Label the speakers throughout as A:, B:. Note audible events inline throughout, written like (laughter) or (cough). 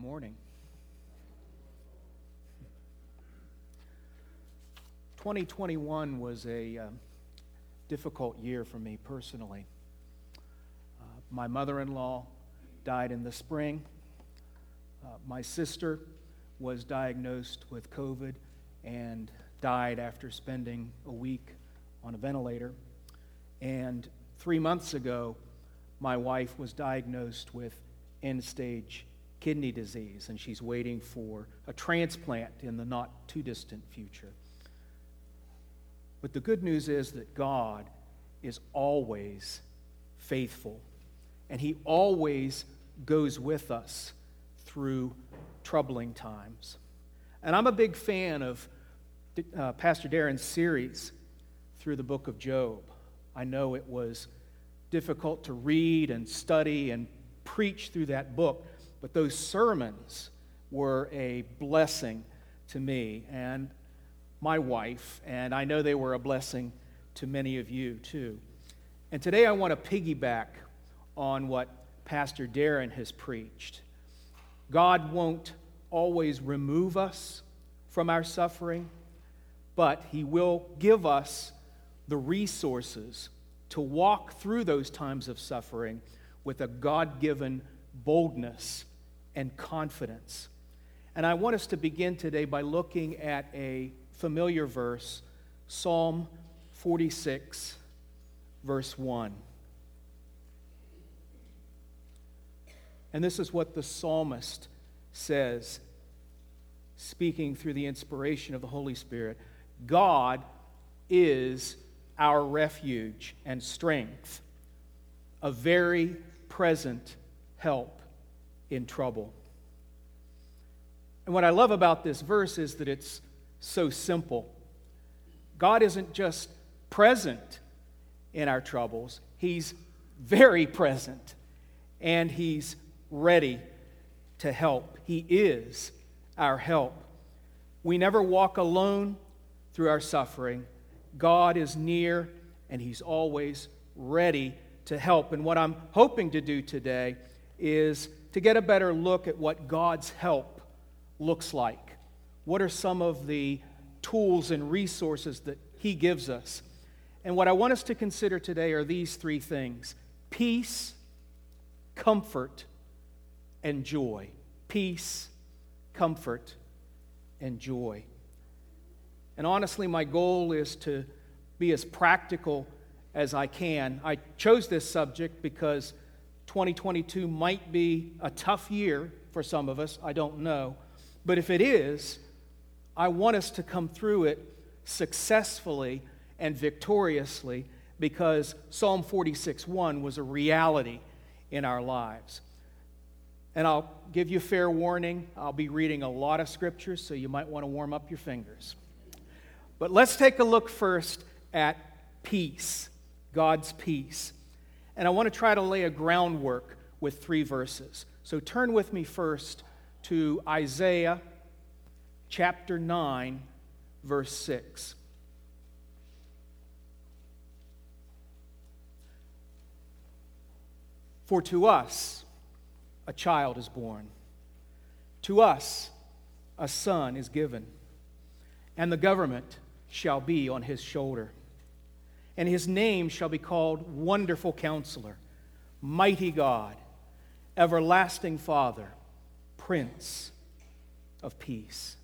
A: morning. 2021 was a uh, difficult year for me personally. Uh, my mother in law died in the spring. Uh, my sister was diagnosed with COVID and died after spending a week on a ventilator. And three months ago, my wife was diagnosed with end stage kidney disease, and she's waiting for a transplant in the not too distant future. But the good news is that God is always faithful, and He always goes with us through troubling times. And I'm a big fan of uh, Pastor Darren's series through the book of Job. I know it was difficult to read and study and preach through that book, but those sermons were a blessing to me and my wife, and I know they were a blessing to many of you too. And today I want to piggyback on what Pastor Darren has preached. God won't always remove us from our suffering, but He will give us the resources to walk through those times of suffering with a God given boldness and confidence. And I want us to begin today by looking at a familiar verse, Psalm 46, verse 1. And this is what the psalmist says, speaking through the inspiration of the Holy Spirit God is our refuge and strength, a very present help in trouble. And what I love about this verse is that it's so simple. God isn't just present in our troubles, He's very present and He's ready to help. He is our help. We never walk alone through our suffering. God is near and He's always ready to help. And what I'm hoping to do today is to get a better look at what God's help looks like. What are some of the tools and resources that He gives us? And what I want us to consider today are these three things peace, comfort, and joy. Peace, comfort, and joy. And honestly, my goal is to be as practical as I can. I chose this subject because 2022 might be a tough year for some of us. I don't know. But if it is, I want us to come through it successfully and victoriously because Psalm 46 1 was a reality in our lives. And I'll give you fair warning, I'll be reading a lot of scriptures, so you might want to warm up your fingers. But let's take a look first at peace, God's peace. And I want to try to lay a groundwork with three verses. So turn with me first to Isaiah chapter 9, verse 6. For to us a child is born, to us a son is given, and the government shall be on his shoulder. And his name shall be called Wonderful Counselor, Mighty God, Everlasting Father, Prince of Peace.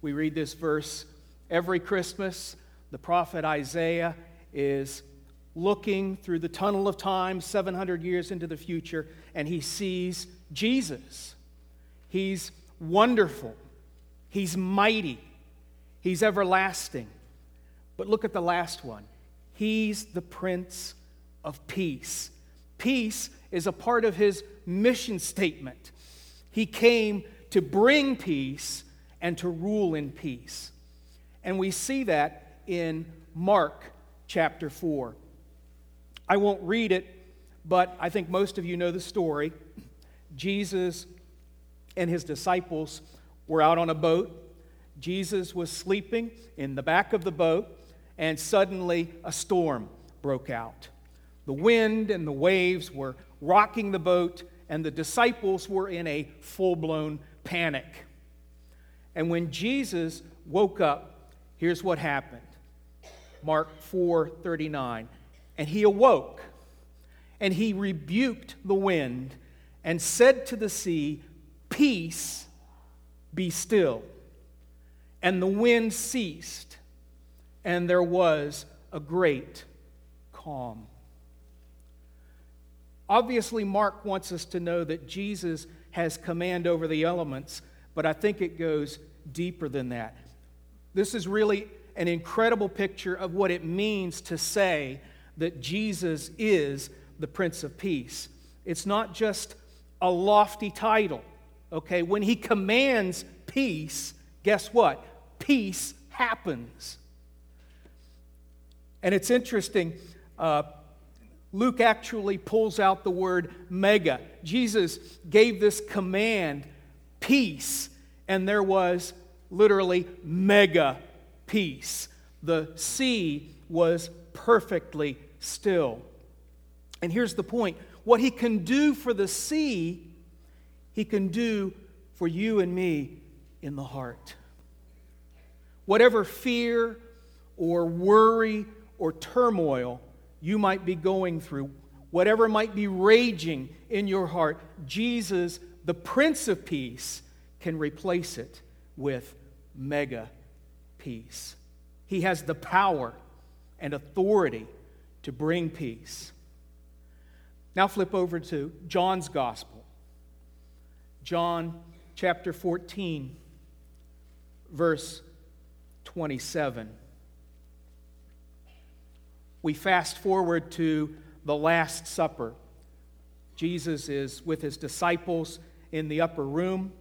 A: We read this verse every Christmas. The prophet Isaiah is looking through the tunnel of time 700 years into the future, and he sees Jesus. He's wonderful, he's mighty, he's everlasting. But look at the last one He's the Prince of Peace. Peace is a part of his mission statement. He came to bring peace and to rule in peace. And we see that in Mark chapter 4. I won't read it, but I think most of you know the story. Jesus and his disciples were out on a boat. Jesus was sleeping in the back of the boat, and suddenly a storm broke out. The wind and the waves were rocking the boat, and the disciples were in a full blown panic. And when Jesus woke up, here's what happened Mark 4 39. And he awoke, and he rebuked the wind, and said to the sea, Peace, be still. And the wind ceased, and there was a great calm. Obviously, Mark wants us to know that Jesus has command over the elements, but I think it goes deeper than that. This is really an incredible picture of what it means to say that Jesus is the Prince of Peace. It's not just a lofty title, okay? When he commands peace, guess what? Peace happens. And it's interesting, uh, Luke actually pulls out the word mega. Jesus gave this command, peace, and there was literally mega peace. The sea was perfectly still. And here's the point what he can do for the sea, he can do for you and me in the heart. Whatever fear or worry or turmoil you might be going through, whatever might be raging in your heart, Jesus, the Prince of Peace, can replace it with mega peace. He has the power and authority to bring peace. Now flip over to John's Gospel. John chapter 14, verse 27. We fast forward to the Last Supper. Jesus is with his disciples in the upper room.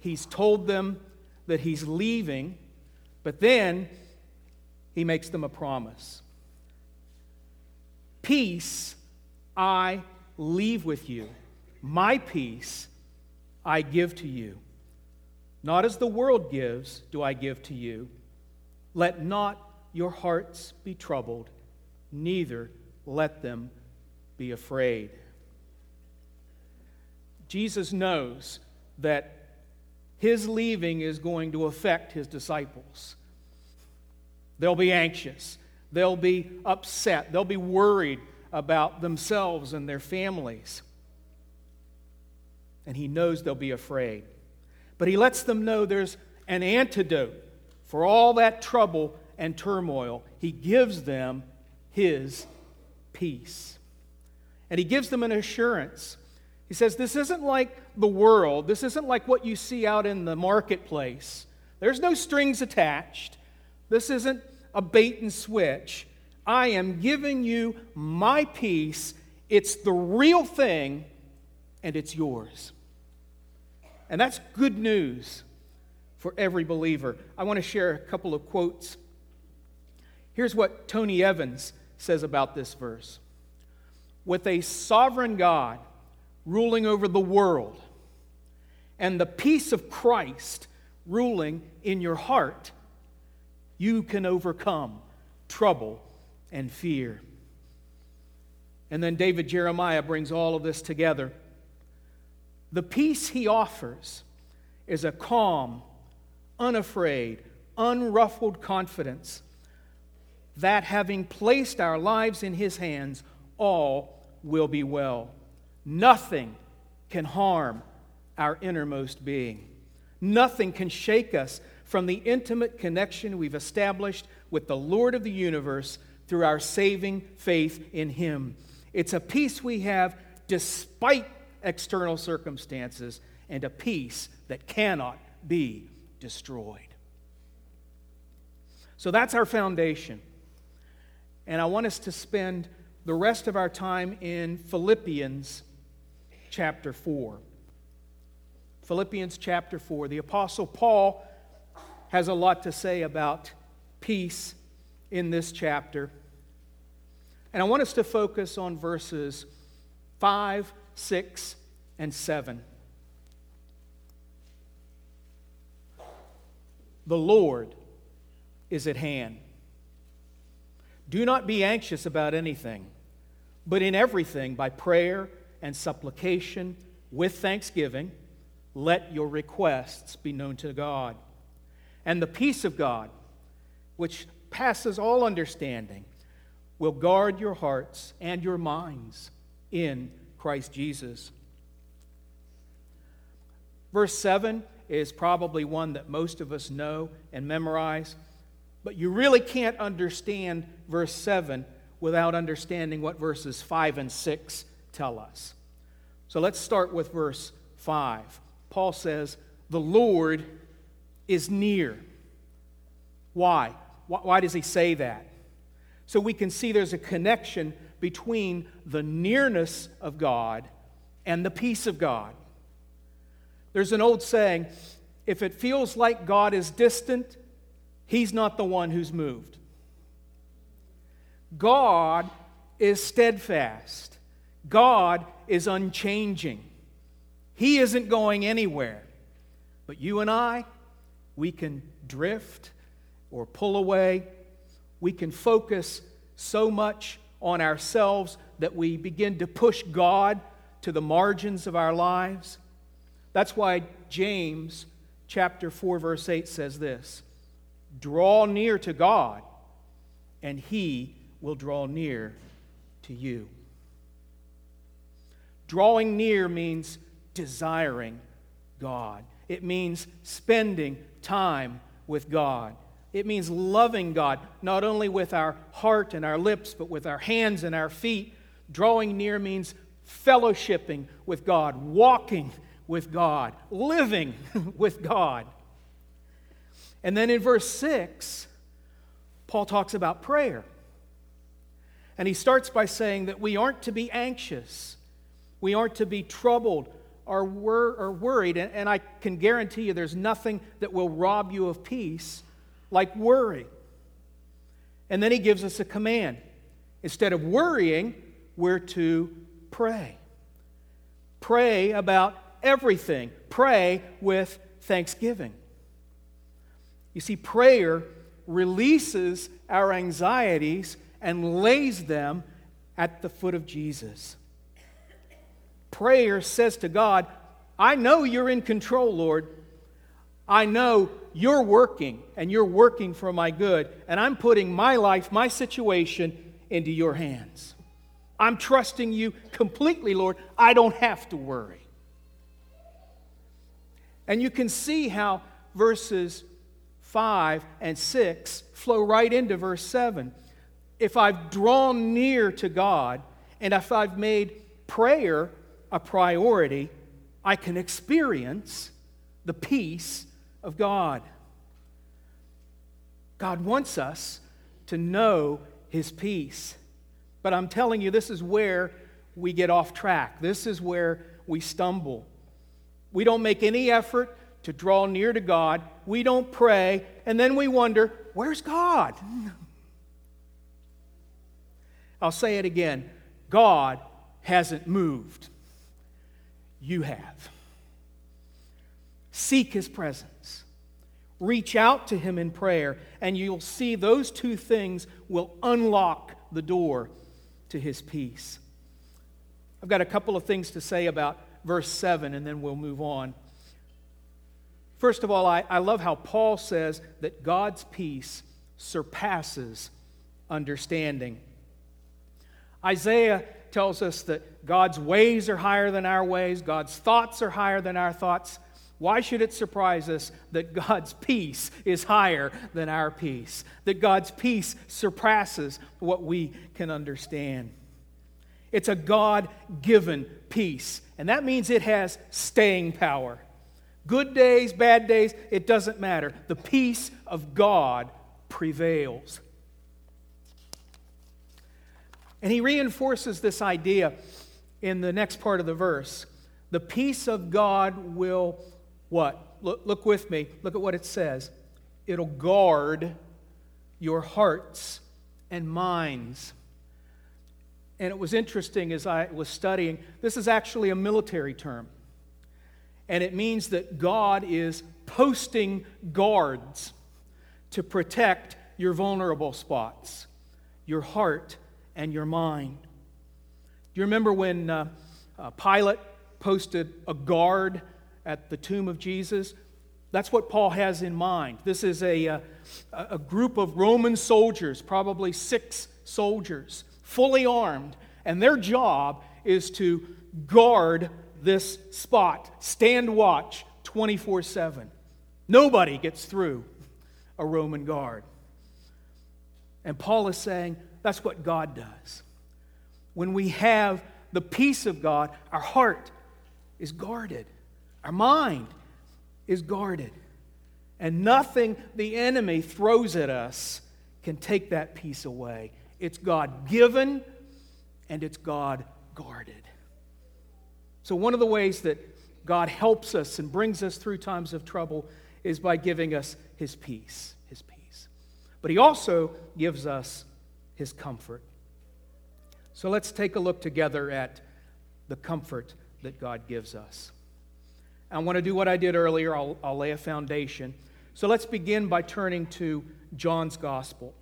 A: He's told them that he's leaving, but then he makes them a promise. Peace I leave with you, my peace I give to you. Not as the world gives, do I give to you. Let not your hearts be troubled, neither let them be afraid. Jesus knows that his leaving is going to affect his disciples. They'll be anxious. They'll be upset. They'll be worried about themselves and their families. And he knows they'll be afraid. But he lets them know there's an antidote for all that trouble and turmoil. He gives them his peace. And he gives them an assurance. He says, This isn't like the world, this isn't like what you see out in the marketplace. There's no strings attached. This isn't a bait and switch. I am giving you my peace. It's the real thing, and it's yours. And that's good news for every believer. I want to share a couple of quotes. Here's what Tony Evans says about this verse With a sovereign God ruling over the world, and the peace of Christ ruling in your heart, you can overcome trouble and fear. And then David Jeremiah brings all of this together. The peace he offers is a calm, unafraid, unruffled confidence that having placed our lives in his hands, all will be well. Nothing can harm our innermost being. Nothing can shake us from the intimate connection we've established with the Lord of the universe through our saving faith in Him. It's a peace we have despite external circumstances and a peace that cannot be destroyed. So that's our foundation. And I want us to spend the rest of our time in Philippians chapter 4. Philippians chapter 4. The Apostle Paul has a lot to say about peace in this chapter. And I want us to focus on verses 5, 6, and 7. The Lord is at hand. Do not be anxious about anything, but in everything, by prayer and supplication with thanksgiving, let your requests be known to God. And the peace of God, which passes all understanding, will guard your hearts and your minds in Christ Jesus. Verse 7 is probably one that most of us know and memorize, but you really can't understand verse 7 without understanding what verses 5 and 6 tell us. So let's start with verse 5. Paul says, The Lord is near. Why? Why does he say that? So we can see there's a connection between the nearness of God and the peace of God. There's an old saying if it feels like God is distant, he's not the one who's moved. God is steadfast, God is unchanging. He isn't going anywhere. But you and I, we can drift or pull away. We can focus so much on ourselves that we begin to push God to the margins of our lives. That's why James chapter 4 verse 8 says this, "Draw near to God, and he will draw near to you." Drawing near means desiring God. It means spending time with God. It means loving God, not only with our heart and our lips, but with our hands and our feet. Drawing near means fellowshipping with God, walking with God, living (laughs) with God. And then in verse 6, Paul talks about prayer. And he starts by saying that we aren't to be anxious, we aren't to be troubled or, wor- or worried. And, and I can guarantee you there's nothing that will rob you of peace like worry. And then he gives us a command. Instead of worrying, we're to pray. Pray about everything. Pray with thanksgiving. You see, prayer releases our anxieties and lays them at the foot of Jesus. Prayer says to God, I know you're in control, Lord. I know you're working and you're working for my good, and I'm putting my life, my situation into your hands. I'm trusting you completely, Lord. I don't have to worry. And you can see how verses 5 and 6 flow right into verse 7. If I've drawn near to God and if I've made prayer a priority, I can experience the peace of God. God wants us to know His peace. But I'm telling you, this is where we get off track. This is where we stumble. We don't make any effort to draw near to God. We don't pray. And then we wonder, where's God? I'll say it again God hasn't moved. You have. Seek his presence. Reach out to him in prayer, and you'll see those two things will unlock the door to his peace. I've got a couple of things to say about verse 7, and then we'll move on. First of all, I, I love how Paul says that God's peace surpasses understanding. Isaiah tells us that God's ways are higher than our ways, God's thoughts are higher than our thoughts. Why should it surprise us that God's (laughs) peace is higher than our peace? That God's peace surpasses what we can understand? It's a God given peace, and that means it has staying power. Good days, bad days, it doesn't matter. The peace of God prevails. And he reinforces this idea in the next part of the verse. The peace of God will what? Look, look with me. Look at what it says. It'll guard your hearts and minds and it was interesting as I was studying, this is actually a military term. And it means that God is posting guards to protect your vulnerable spots, your heart and your mind. Do you remember when uh, uh, Pilate posted a guard at the tomb of Jesus, that's what Paul has in mind. This is a, uh, a, a group of Roman soldiers, probably six soldiers, fully armed, and their job is to guard this spot, stand watch 24 7. Nobody gets through a Roman guard. And Paul is saying that's what God does. When we have the peace of God, our heart is guarded, our mind is guarded. And nothing the enemy throws at us can take that peace away. It's God given and it's God guarded. So, one of the ways that God helps us and brings us through times of trouble is by giving us his peace. His peace. But he also gives us his comfort. So, let's take a look together at the comfort that God gives us. I want to do what I did earlier, I'll, I'll lay a foundation. So let's begin by turning to John's Gospel,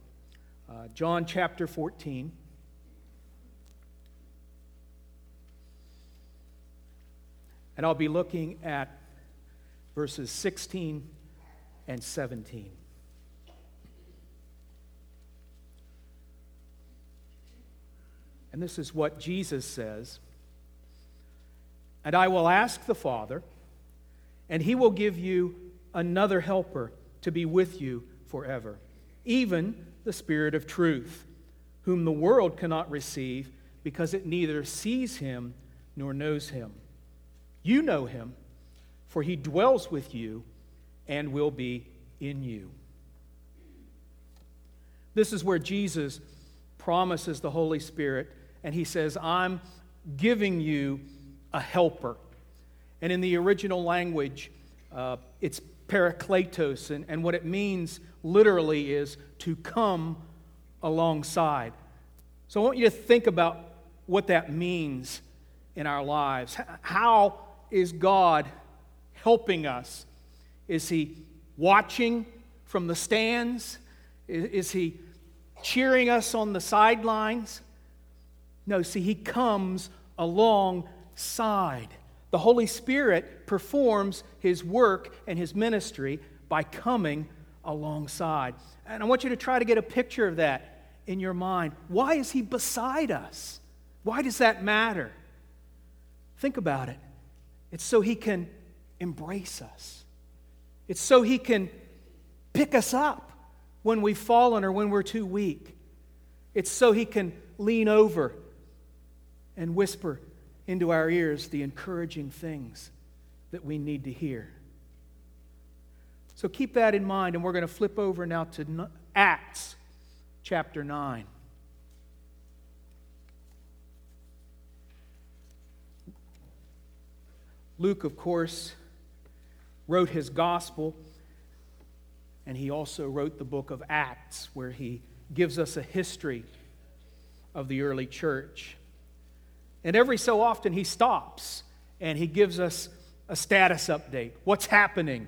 A: uh, John chapter 14. And I'll be looking at verses 16 and 17. And this is what Jesus says And I will ask the Father and he will give you another helper to be with you forever, even the Spirit of truth, whom the world cannot receive because it neither sees him nor knows him. You know him, for he dwells with you and will be in you. This is where Jesus promises the Holy Spirit, and he says, I'm giving you a helper. And in the original language, uh, it's parakletos, and, and what it means literally is to come alongside. So I want you to think about what that means in our lives. How is God helping us? Is He watching from the stands? Is He cheering us on the sidelines? No, see, He comes alongside. The Holy Spirit performs his work and his ministry by coming alongside. And I want you to try to get a picture of that in your mind. Why is he beside us? Why does that matter? Think about it. It's so he can embrace us, it's so he can pick us up when we've fallen or when we're too weak. It's so he can lean over and whisper into our ears the encouraging things that we need to hear. So keep that in mind, and we're going to flip over now to Acts chapter 9. Luke, of course, wrote his gospel, and he also wrote the book of Acts, where he gives us a history of the early church. And every so often, he stops and he gives us a status update. What's happening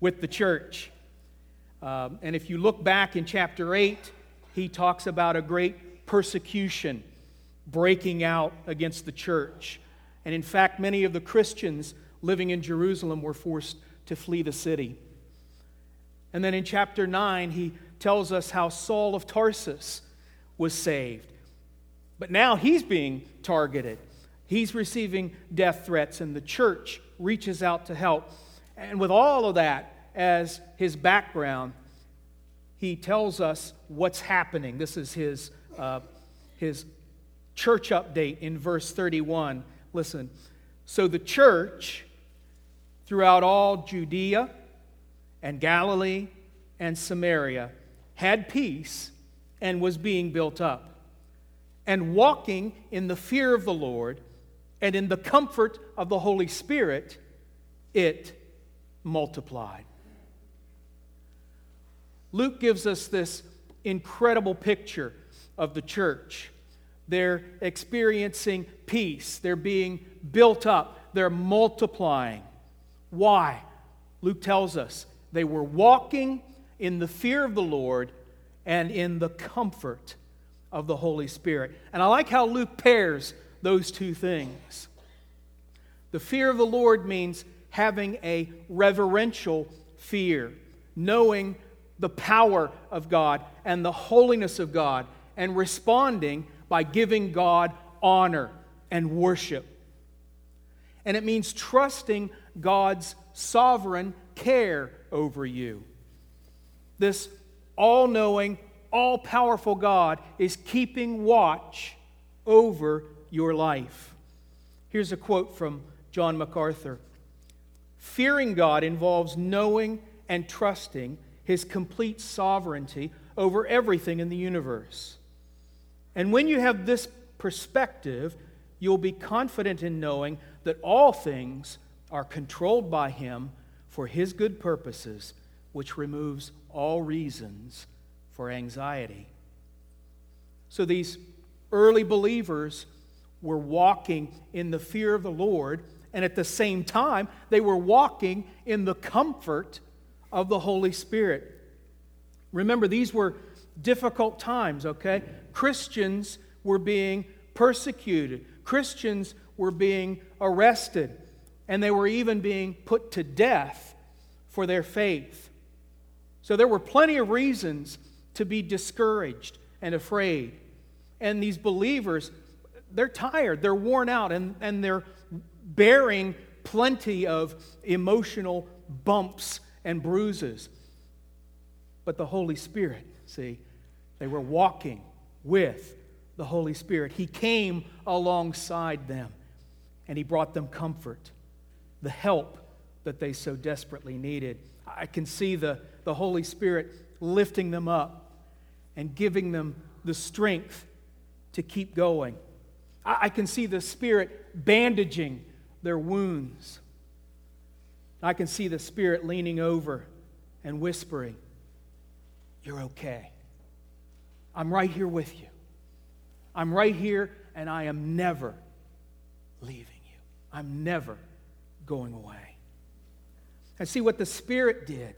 A: with the church? Um, and if you look back in chapter 8, he talks about a great persecution breaking out against the church. And in fact, many of the Christians living in Jerusalem were forced to flee the city. And then in chapter 9, he tells us how Saul of Tarsus was saved. But now he's being targeted. He's receiving death threats, and the church reaches out to help. And with all of that as his background, he tells us what's happening. This is his, uh, his church update in verse 31. Listen. So the church throughout all Judea and Galilee and Samaria had peace and was being built up and walking in the fear of the Lord and in the comfort of the Holy Spirit, it multiplied. Luke gives us this incredible picture of the church. They're experiencing peace, they're being built up, they're multiplying. Why? Luke tells us they were walking in the fear of the Lord and in the comfort of the Holy Spirit. And I like how Luke pairs those two things. The fear of the Lord means having a reverential fear, knowing the power of God and the holiness of God, and responding by giving God honor and worship. And it means trusting God's sovereign care over you. This all knowing, all powerful God is keeping watch over your life. Here's a quote from John MacArthur Fearing God involves knowing and trusting his complete sovereignty over everything in the universe. And when you have this perspective, you'll be confident in knowing that all things are controlled by him for his good purposes, which removes all reasons for anxiety. So these early believers were walking in the fear of the Lord, and at the same time, they were walking in the comfort of the Holy Spirit. Remember, these were difficult times, okay? Christians were being persecuted, Christians were being arrested, and they were even being put to death for their faith. So there were plenty of reasons to be discouraged and afraid. And these believers, they're tired, they're worn out, and, and they're bearing plenty of emotional bumps and bruises. But the Holy Spirit, see, they were walking with the Holy Spirit. He came alongside them and He brought them comfort, the help that they so desperately needed. I can see the, the Holy Spirit lifting them up and giving them the strength to keep going. I, I can see the Spirit bandaging their wounds. I can see the Spirit leaning over and whispering, You're okay. I'm right here with you. I'm right here, and I am never leaving you. I'm never going away. And see what the Spirit did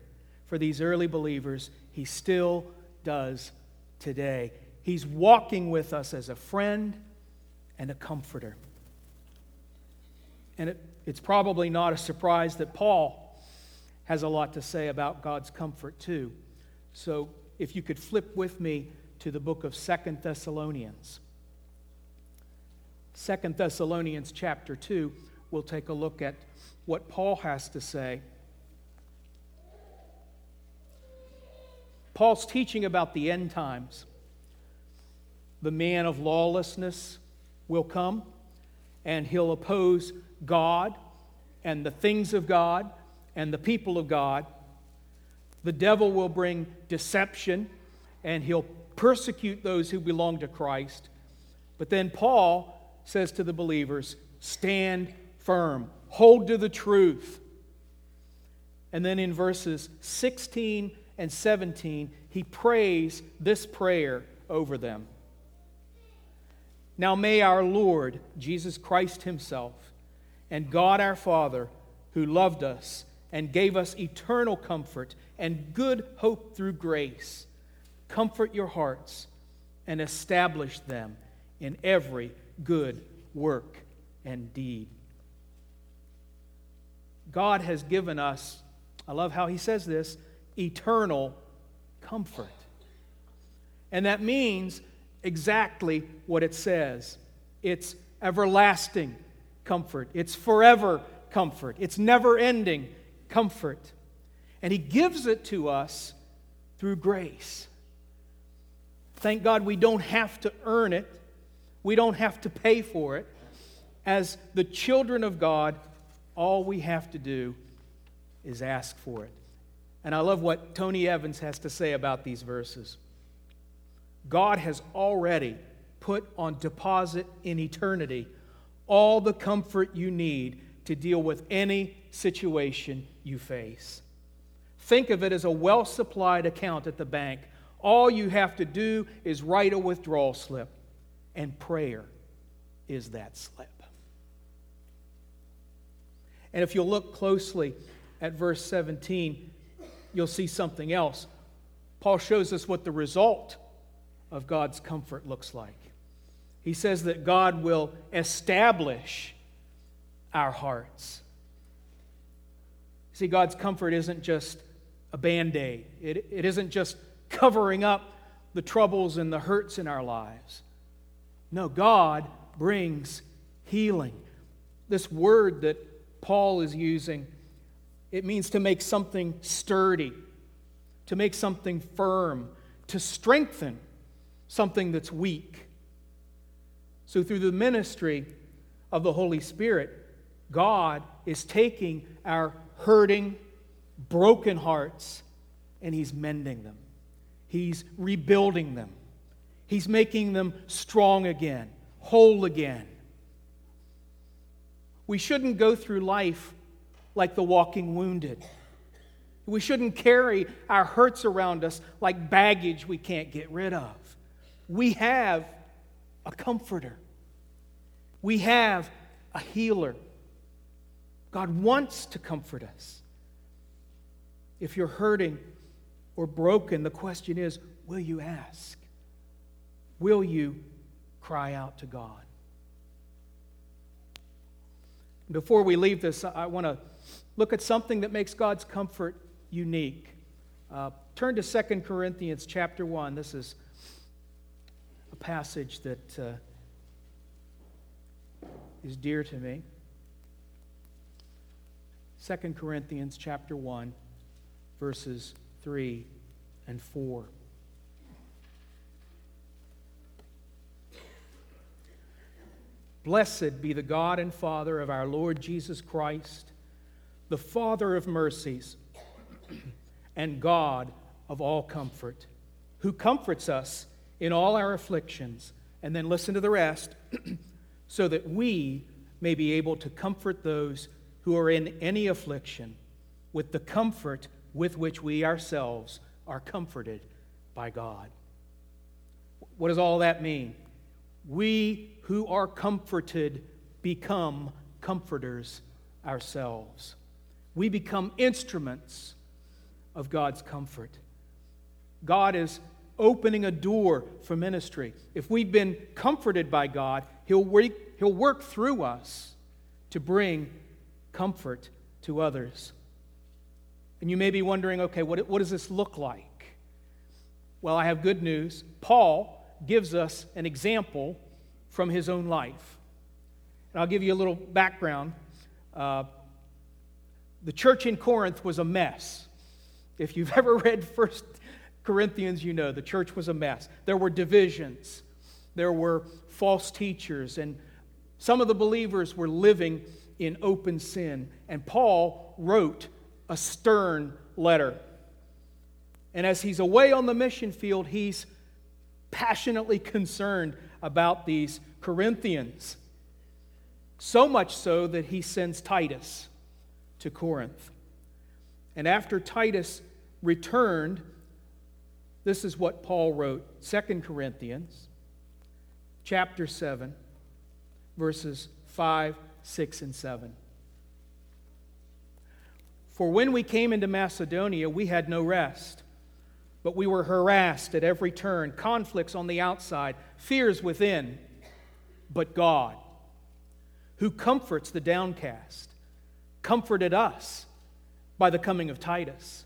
A: for these early believers, He still does today. He's walking with us as a friend and a comforter. And it, it's probably not a surprise that Paul has a lot to say about God's comfort, too. So if you could flip with me to the book of Second Thessalonians. Second Thessalonians chapter 2, we'll take a look at what Paul has to say. Paul's teaching about the end times. The man of lawlessness will come, and he'll oppose God and the things of God and the people of God. The devil will bring deception, and he'll persecute those who belong to Christ. But then Paul says to the believers, stand firm, hold to the truth. And then in verses 16 and 17, he prays this prayer over them. Now may our Lord Jesus Christ Himself and God our Father, who loved us and gave us eternal comfort and good hope through grace, comfort your hearts and establish them in every good work and deed. God has given us, I love how he says this, eternal comfort. And that means exactly what it says it's everlasting comfort, it's forever comfort, it's never ending comfort. And he gives it to us through grace. Thank God we don't have to earn it. We don't have to pay for it. As the children of God, all we have to do is ask for it. And I love what Tony Evans has to say about these verses. God has already put on deposit in eternity all the comfort you need to deal with any situation you face. Think of it as a well supplied account at the bank. All you have to do is write a withdrawal slip and prayer is that slip. And if you'll look closely at verse 17, you'll see something else. Paul shows us what the result of God's comfort looks like. He says that God will establish our hearts. See, God's comfort isn't just a band aid, it, it isn't just covering up the troubles and the hurts in our lives. No, God brings healing. This word that Paul is using, it means to make something sturdy, to make something firm, to strengthen something that's weak. So, through the ministry of the Holy Spirit, God is taking our hurting, broken hearts and He's mending them. He's rebuilding them. He's making them strong again, whole again. We shouldn't go through life like the walking wounded. We shouldn't carry our hurts around us like baggage we can't get rid of. We have a comforter, we have a healer. God wants to comfort us. If you're hurting or broken, the question is will you ask? Will you cry out to God? Before we leave this, I want to look at something that makes God's comfort unique. Uh, turn to 2 Corinthians chapter 1. This is a passage that uh, is dear to me. 2 Corinthians chapter 1 verses 3 and 4. Blessed be the God and Father of our Lord Jesus Christ, the Father of mercies (clears throat) and God of all comfort, who comforts us in all our afflictions. And then listen to the rest, (clears throat) so that we may be able to comfort those who are in any affliction with the comfort with which we ourselves are comforted by God. What does all that mean? We who are comforted become comforters ourselves. We become instruments of God's comfort. God is opening a door for ministry. If we've been comforted by God, He'll work, he'll work through us to bring comfort to others. And you may be wondering okay, what, what does this look like? Well, I have good news. Paul gives us an example from his own life. And I'll give you a little background. Uh, the church in Corinth was a mess. If you've (laughs) ever read First Corinthians, you know the church was a mess. There were divisions, there were false teachers, and some of the believers were living in open sin. And Paul wrote a stern letter. And as he's away on the mission field, he's passionately concerned about these Corinthians. So much so that he sends Titus to Corinth. And after Titus returned, this is what Paul wrote 2 Corinthians chapter 7 verses 5, 6 and 7. For when we came into Macedonia, we had no rest, but we were harassed at every turn, conflicts on the outside, fears within. But God, who comforts the downcast, comforted us by the coming of Titus.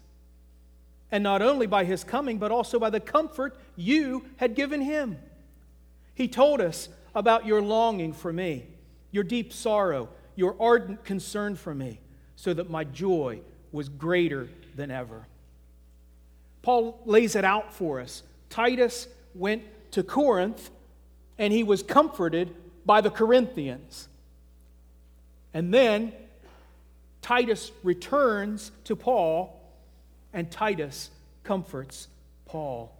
A: And not only by his coming, but also by the comfort you had given him. He told us about your longing for me, your deep sorrow, your ardent concern for me so that my joy was greater than ever. Paul lays it out for us. Titus went to Corinth and he was comforted by the Corinthians. And then Titus returns to Paul and Titus comforts Paul.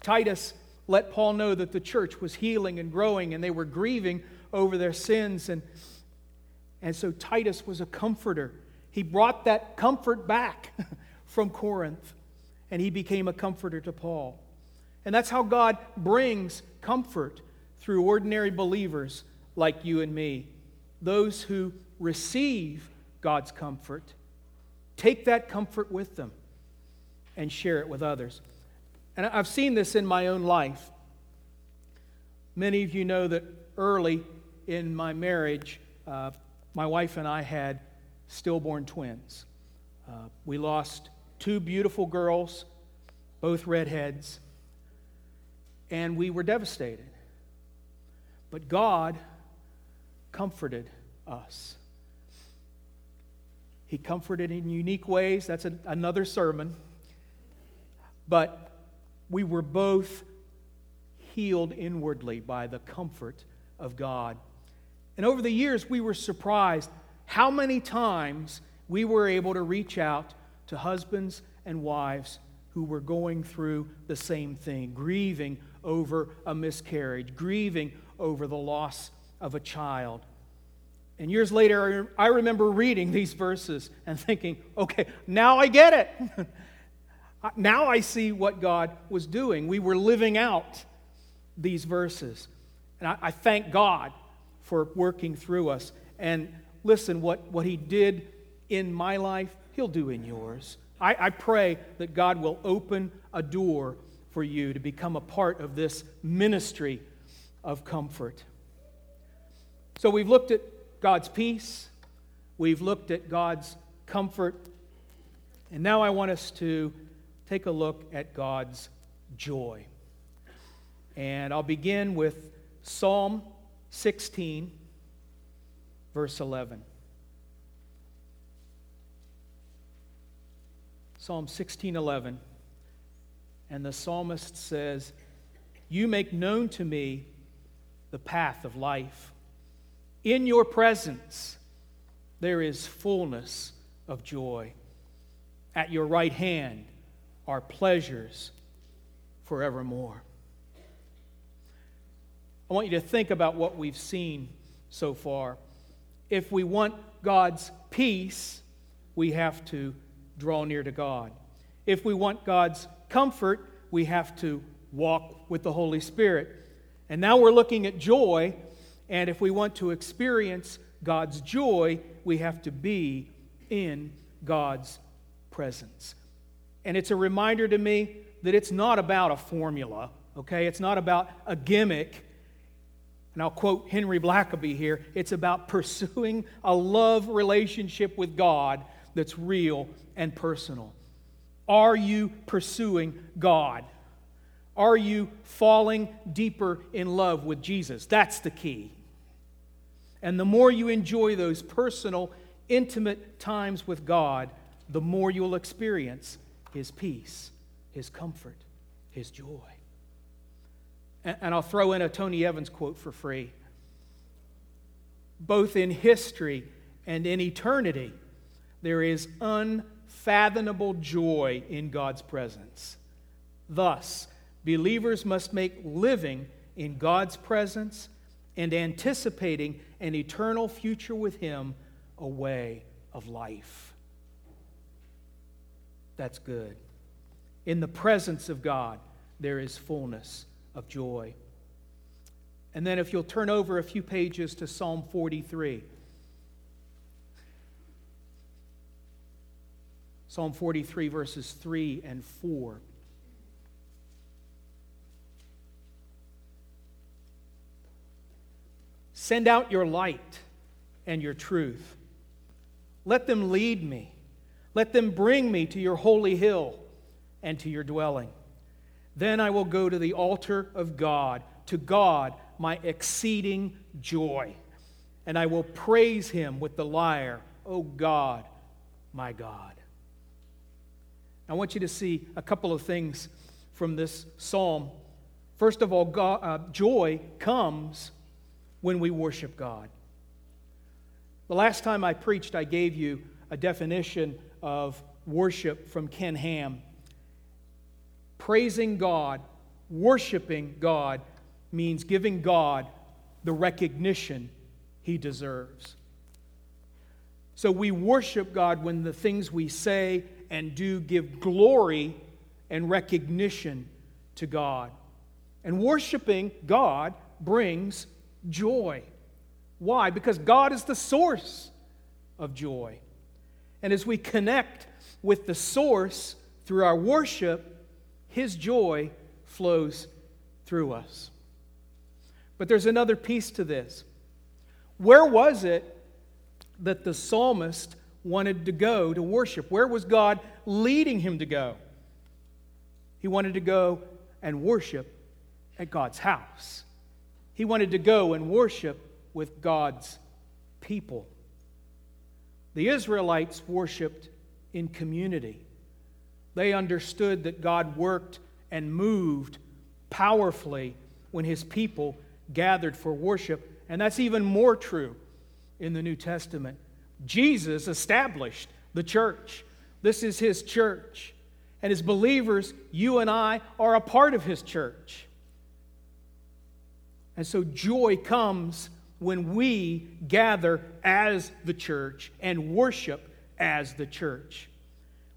A: Titus let Paul know that the church was healing and growing and they were grieving over their sins and and so Titus was a comforter. He brought that comfort back (laughs) from Corinth, and he became a comforter to Paul. And that's how God brings comfort through ordinary believers like you and me. Those who receive God's comfort, take that comfort with them and share it with others. And I've seen this in my own life. Many of you know that early in my marriage, uh, my wife and I had stillborn twins. Uh, we lost two beautiful girls, both redheads, and we were devastated. But God comforted us. He comforted in unique ways. That's a, another sermon. But we were both healed inwardly by the comfort of God. And over the years, we were surprised how many times we were able to reach out to husbands and wives who were going through the same thing, grieving over a miscarriage, grieving over the loss of a child. And years later, I remember reading these verses and thinking, okay, now I get it. (laughs) now I see what God was doing. We were living out these verses. And I, I thank God for working through us. And listen, what, what He did in my life, He'll do in yours. I, I pray that God will open a door for you to become a part of this ministry of comfort. So we've looked at God's peace, we've looked at God's comfort, and now I want us to take a look at God's joy. And I'll begin with Psalm 16, verse 11. Psalm 16:11 and the psalmist says, "You make known to me the path of life. In your presence there is fullness of joy. At your right hand are pleasures forevermore." I want you to think about what we've seen so far. If we want God's peace, we have to draw near to God. If we want God's comfort, we have to walk with the Holy Spirit. And now we're looking at joy, and if we want to experience God's joy, we have to be in God's presence. And it's a reminder to me that it's not about a formula, okay? It's not about a gimmick. And I'll quote Henry Blackaby here it's about pursuing a love relationship with God that's real and personal. Are you pursuing God? Are you falling deeper in love with Jesus? That's the key. And the more you enjoy those personal, intimate times with God, the more you'll experience His peace, His comfort, His joy. And I'll throw in a Tony Evans quote for free. Both in history and in eternity, there is unfathomable joy in God's presence. Thus, believers must make living in God's presence and anticipating an eternal future with Him a way of life. That's good. In the presence of God, there is fullness of joy. And then, if you'll turn over a few pages to Psalm 43. Psalm 43, verses 3 and 4. Send out your light and your truth. Let them lead me. Let them bring me to your holy hill and to your dwelling. Then I will go to the altar of God, to God, my exceeding joy, and I will praise him with the lyre, O God, my God. I want you to see a couple of things from this psalm. First of all, God, uh, joy comes when we worship God. The last time I preached, I gave you a definition of worship from Ken Ham. Praising God, worshiping God, means giving God the recognition he deserves. So we worship God when the things we say and do give glory and recognition to God. And worshiping God brings joy. Why? Because God is the source of joy. And as we connect with the source through our worship, His joy flows through us. But there's another piece to this. Where was it that the psalmist wanted to go to worship. Where was God leading him to go? He wanted to go and worship at God's house. He wanted to go and worship with God's people. The Israelites worshiped in community. They understood that God worked and moved powerfully when his people gathered for worship, and that's even more true in the New Testament. Jesus established the church. This is his church. And as believers, you and I are a part of his church. And so joy comes when we gather as the church and worship as the church.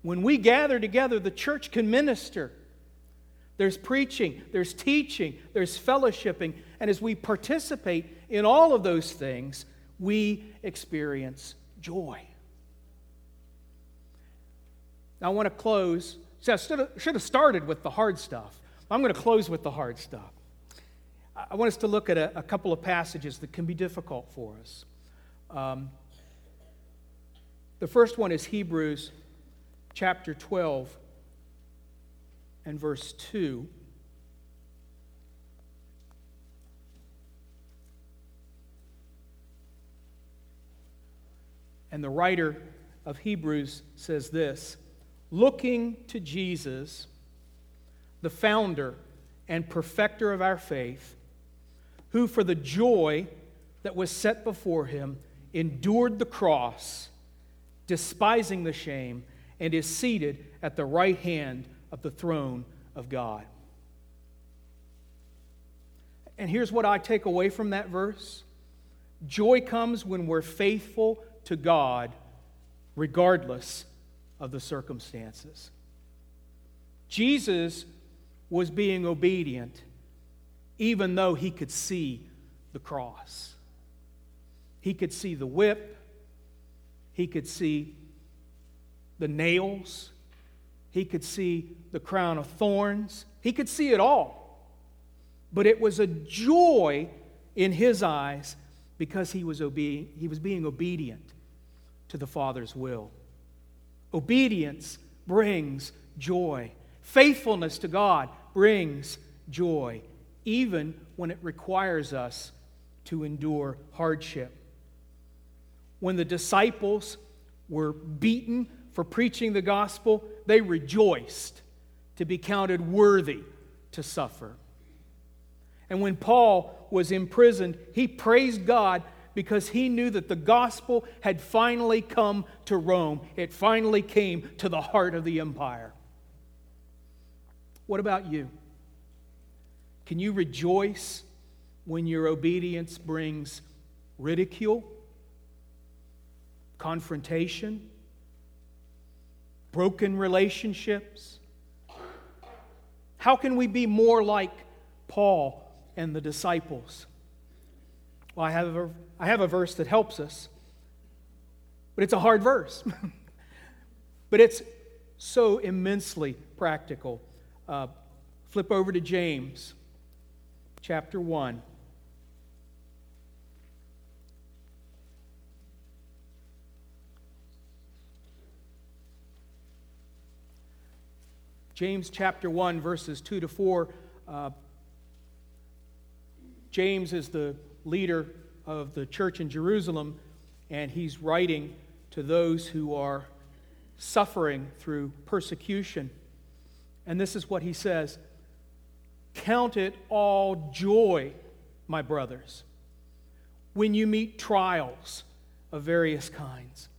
A: When we gather together, the church can minister. There's preaching, there's teaching, there's fellowshipping. And as we participate in all of those things, we experience joy. Now, I want to close. See, I should have started with the hard stuff. I'm going to close with the hard stuff. I want us to look at a, a couple of passages that can be difficult for us. Um, the first one is Hebrews chapter 12 and verse 2. And the writer of Hebrews says this looking to Jesus, the founder and perfecter of our faith, who for the joy that was set before him endured the cross, despising the shame, and is seated at the right hand of the throne of God. And here's what I take away from that verse joy comes when we're faithful to God regardless of the circumstances. Jesus was being obedient even though he could see the cross. He could see the whip, he could see the nails, he could see the crown of thorns, he could see it all. But it was a joy in his eyes because he was, obe- he was being obedient to the Father's will. Obedience brings joy. Faithfulness to God brings joy, even when it requires us to endure hardship. When the disciples were beaten for preaching the gospel, they rejoiced to be counted worthy to suffer. And when Paul was imprisoned, he praised God because he knew that the gospel had finally come to Rome. It finally came to the heart of the empire. What about you? Can you rejoice when your obedience brings ridicule, confrontation, broken relationships? How can we be more like Paul and the disciples? Well, I have a, I have a verse that helps us, but it's a hard verse. (laughs) but it's so immensely practical. Uh, flip over to James chapter 1. James chapter 1, verses 2 to 4. Uh, James is the leader of the church in Jerusalem, and he's writing to those who are suffering through persecution. And this is what he says Count it all joy, my brothers, when you meet trials of various kinds,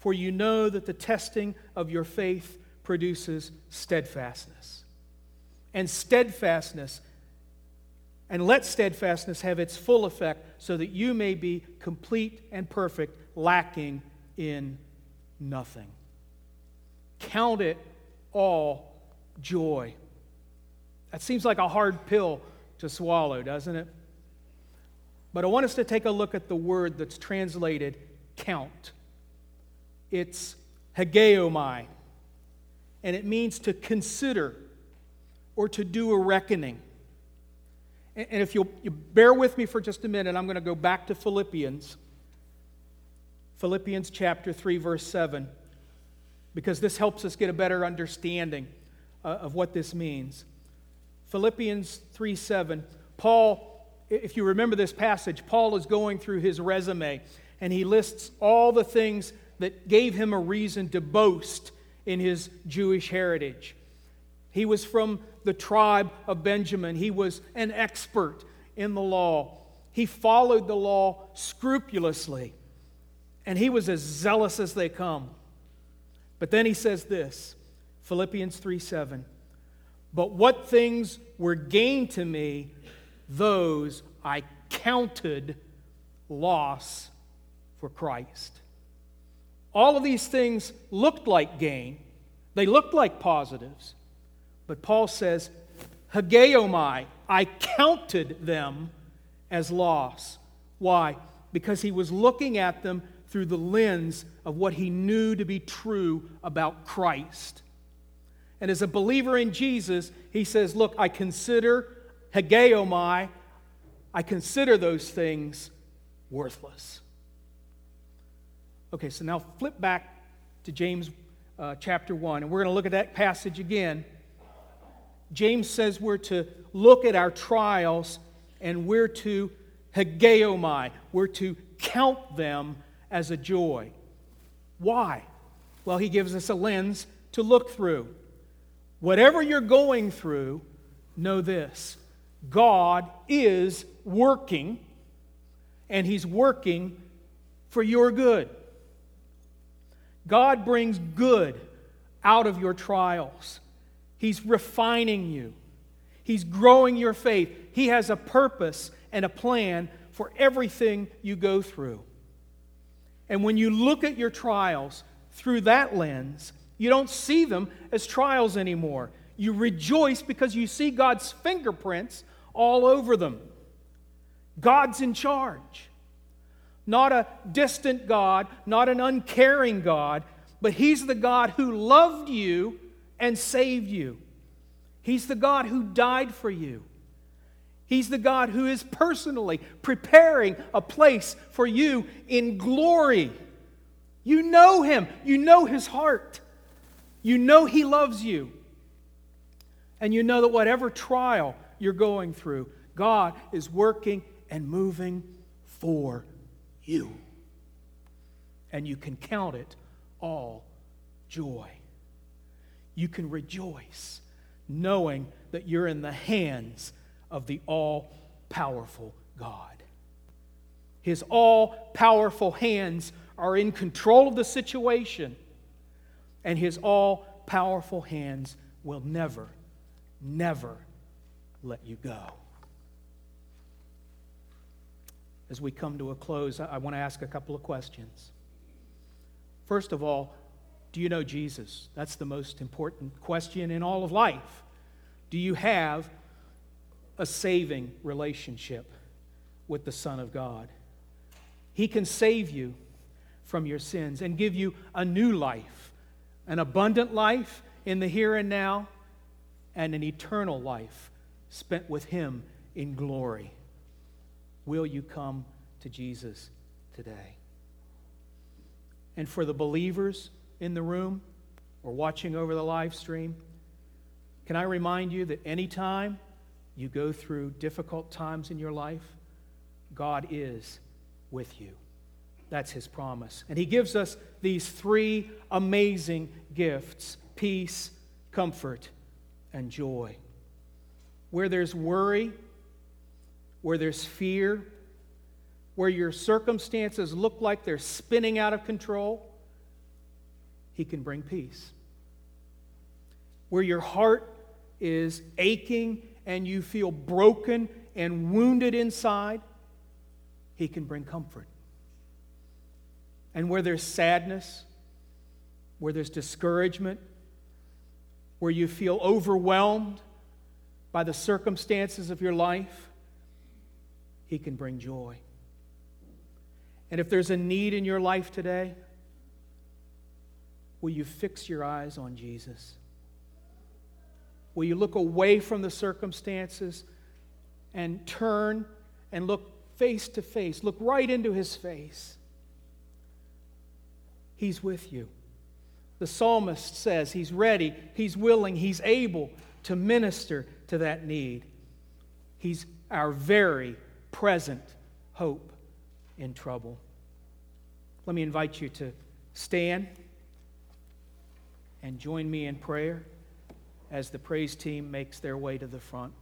A: for you know that the testing of your faith produces steadfastness. And steadfastness and let steadfastness have its full effect, so that you may be complete and perfect, lacking in nothing. Count it all joy. That seems like a hard pill to swallow, doesn't it? But I want us to take a look at the word that's translated count. It's hegeomai, and it means to consider or to do a reckoning. And if you'll you bear with me for just a minute, I'm going to go back to Philippians. Philippians chapter 3, verse 7, because this helps us get a better understanding uh, of what this means. Philippians 3 7, Paul, if you remember this passage, Paul is going through his resume and he lists all the things that gave him a reason to boast in his Jewish heritage. He was from the tribe of Benjamin, he was an expert in the law. He followed the law scrupulously, and he was as zealous as they come. But then he says this Philippians 3 7. But what things were gained to me, those I counted loss for Christ. All of these things looked like gain, they looked like positives. But Paul says, Hegeomai, I counted them as loss. Why? Because he was looking at them through the lens of what he knew to be true about Christ. And as a believer in Jesus, he says, Look, I consider Hegeomai, I consider those things worthless. Okay, so now flip back to James uh, chapter 1, and we're going to look at that passage again. James says we're to look at our trials and we're to hegeomai, we're to count them as a joy. Why? Well, he gives us a lens to look through. Whatever you're going through, know this God is working, and He's working for your good. God brings good out of your trials. He's refining you, He's growing your faith. He has a purpose and a plan for everything you go through. And when you look at your trials through that lens, you don't see them as trials anymore. You rejoice because you see God's fingerprints all over them. God's in charge. Not a distant God, not an uncaring God, but He's the God who loved you and saved you. He's the God who died for you. He's the God who is personally preparing a place for you in glory. You know Him, you know His heart, you know He loves you. And you know that whatever trial you're going through, God is working and moving for you. And you can count it all joy. You can rejoice knowing that you're in the hands of the all powerful God. His all powerful hands are in control of the situation, and His all powerful hands will never, never let you go. As we come to a close, I want to ask a couple of questions. First of all, do you know Jesus? That's the most important question in all of life. Do you have a saving relationship with the Son of God? He can save you from your sins and give you a new life, an abundant life in the here and now, and an eternal life spent with Him in glory. Will you come to Jesus today? And for the believers in the room or watching over the live stream, can I remind you that anytime you go through difficult times in your life, God is with you. That's his promise. And he gives us these three amazing gifts peace, comfort, and joy. Where there's worry, where there's fear, where your circumstances look like they're spinning out of control, He can bring peace. Where your heart is aching and you feel broken and wounded inside, He can bring comfort. And where there's sadness, where there's discouragement, where you feel overwhelmed by the circumstances of your life, He can bring joy. And if there's a need in your life today, will you fix your eyes on Jesus? Will you look away from the circumstances and turn and look face to face? Look right into his face. He's with you. The psalmist says he's ready, he's willing, he's able to minister to that need. He's our very present hope in trouble. Let me invite you to stand and join me in prayer as the praise team makes their way to the front.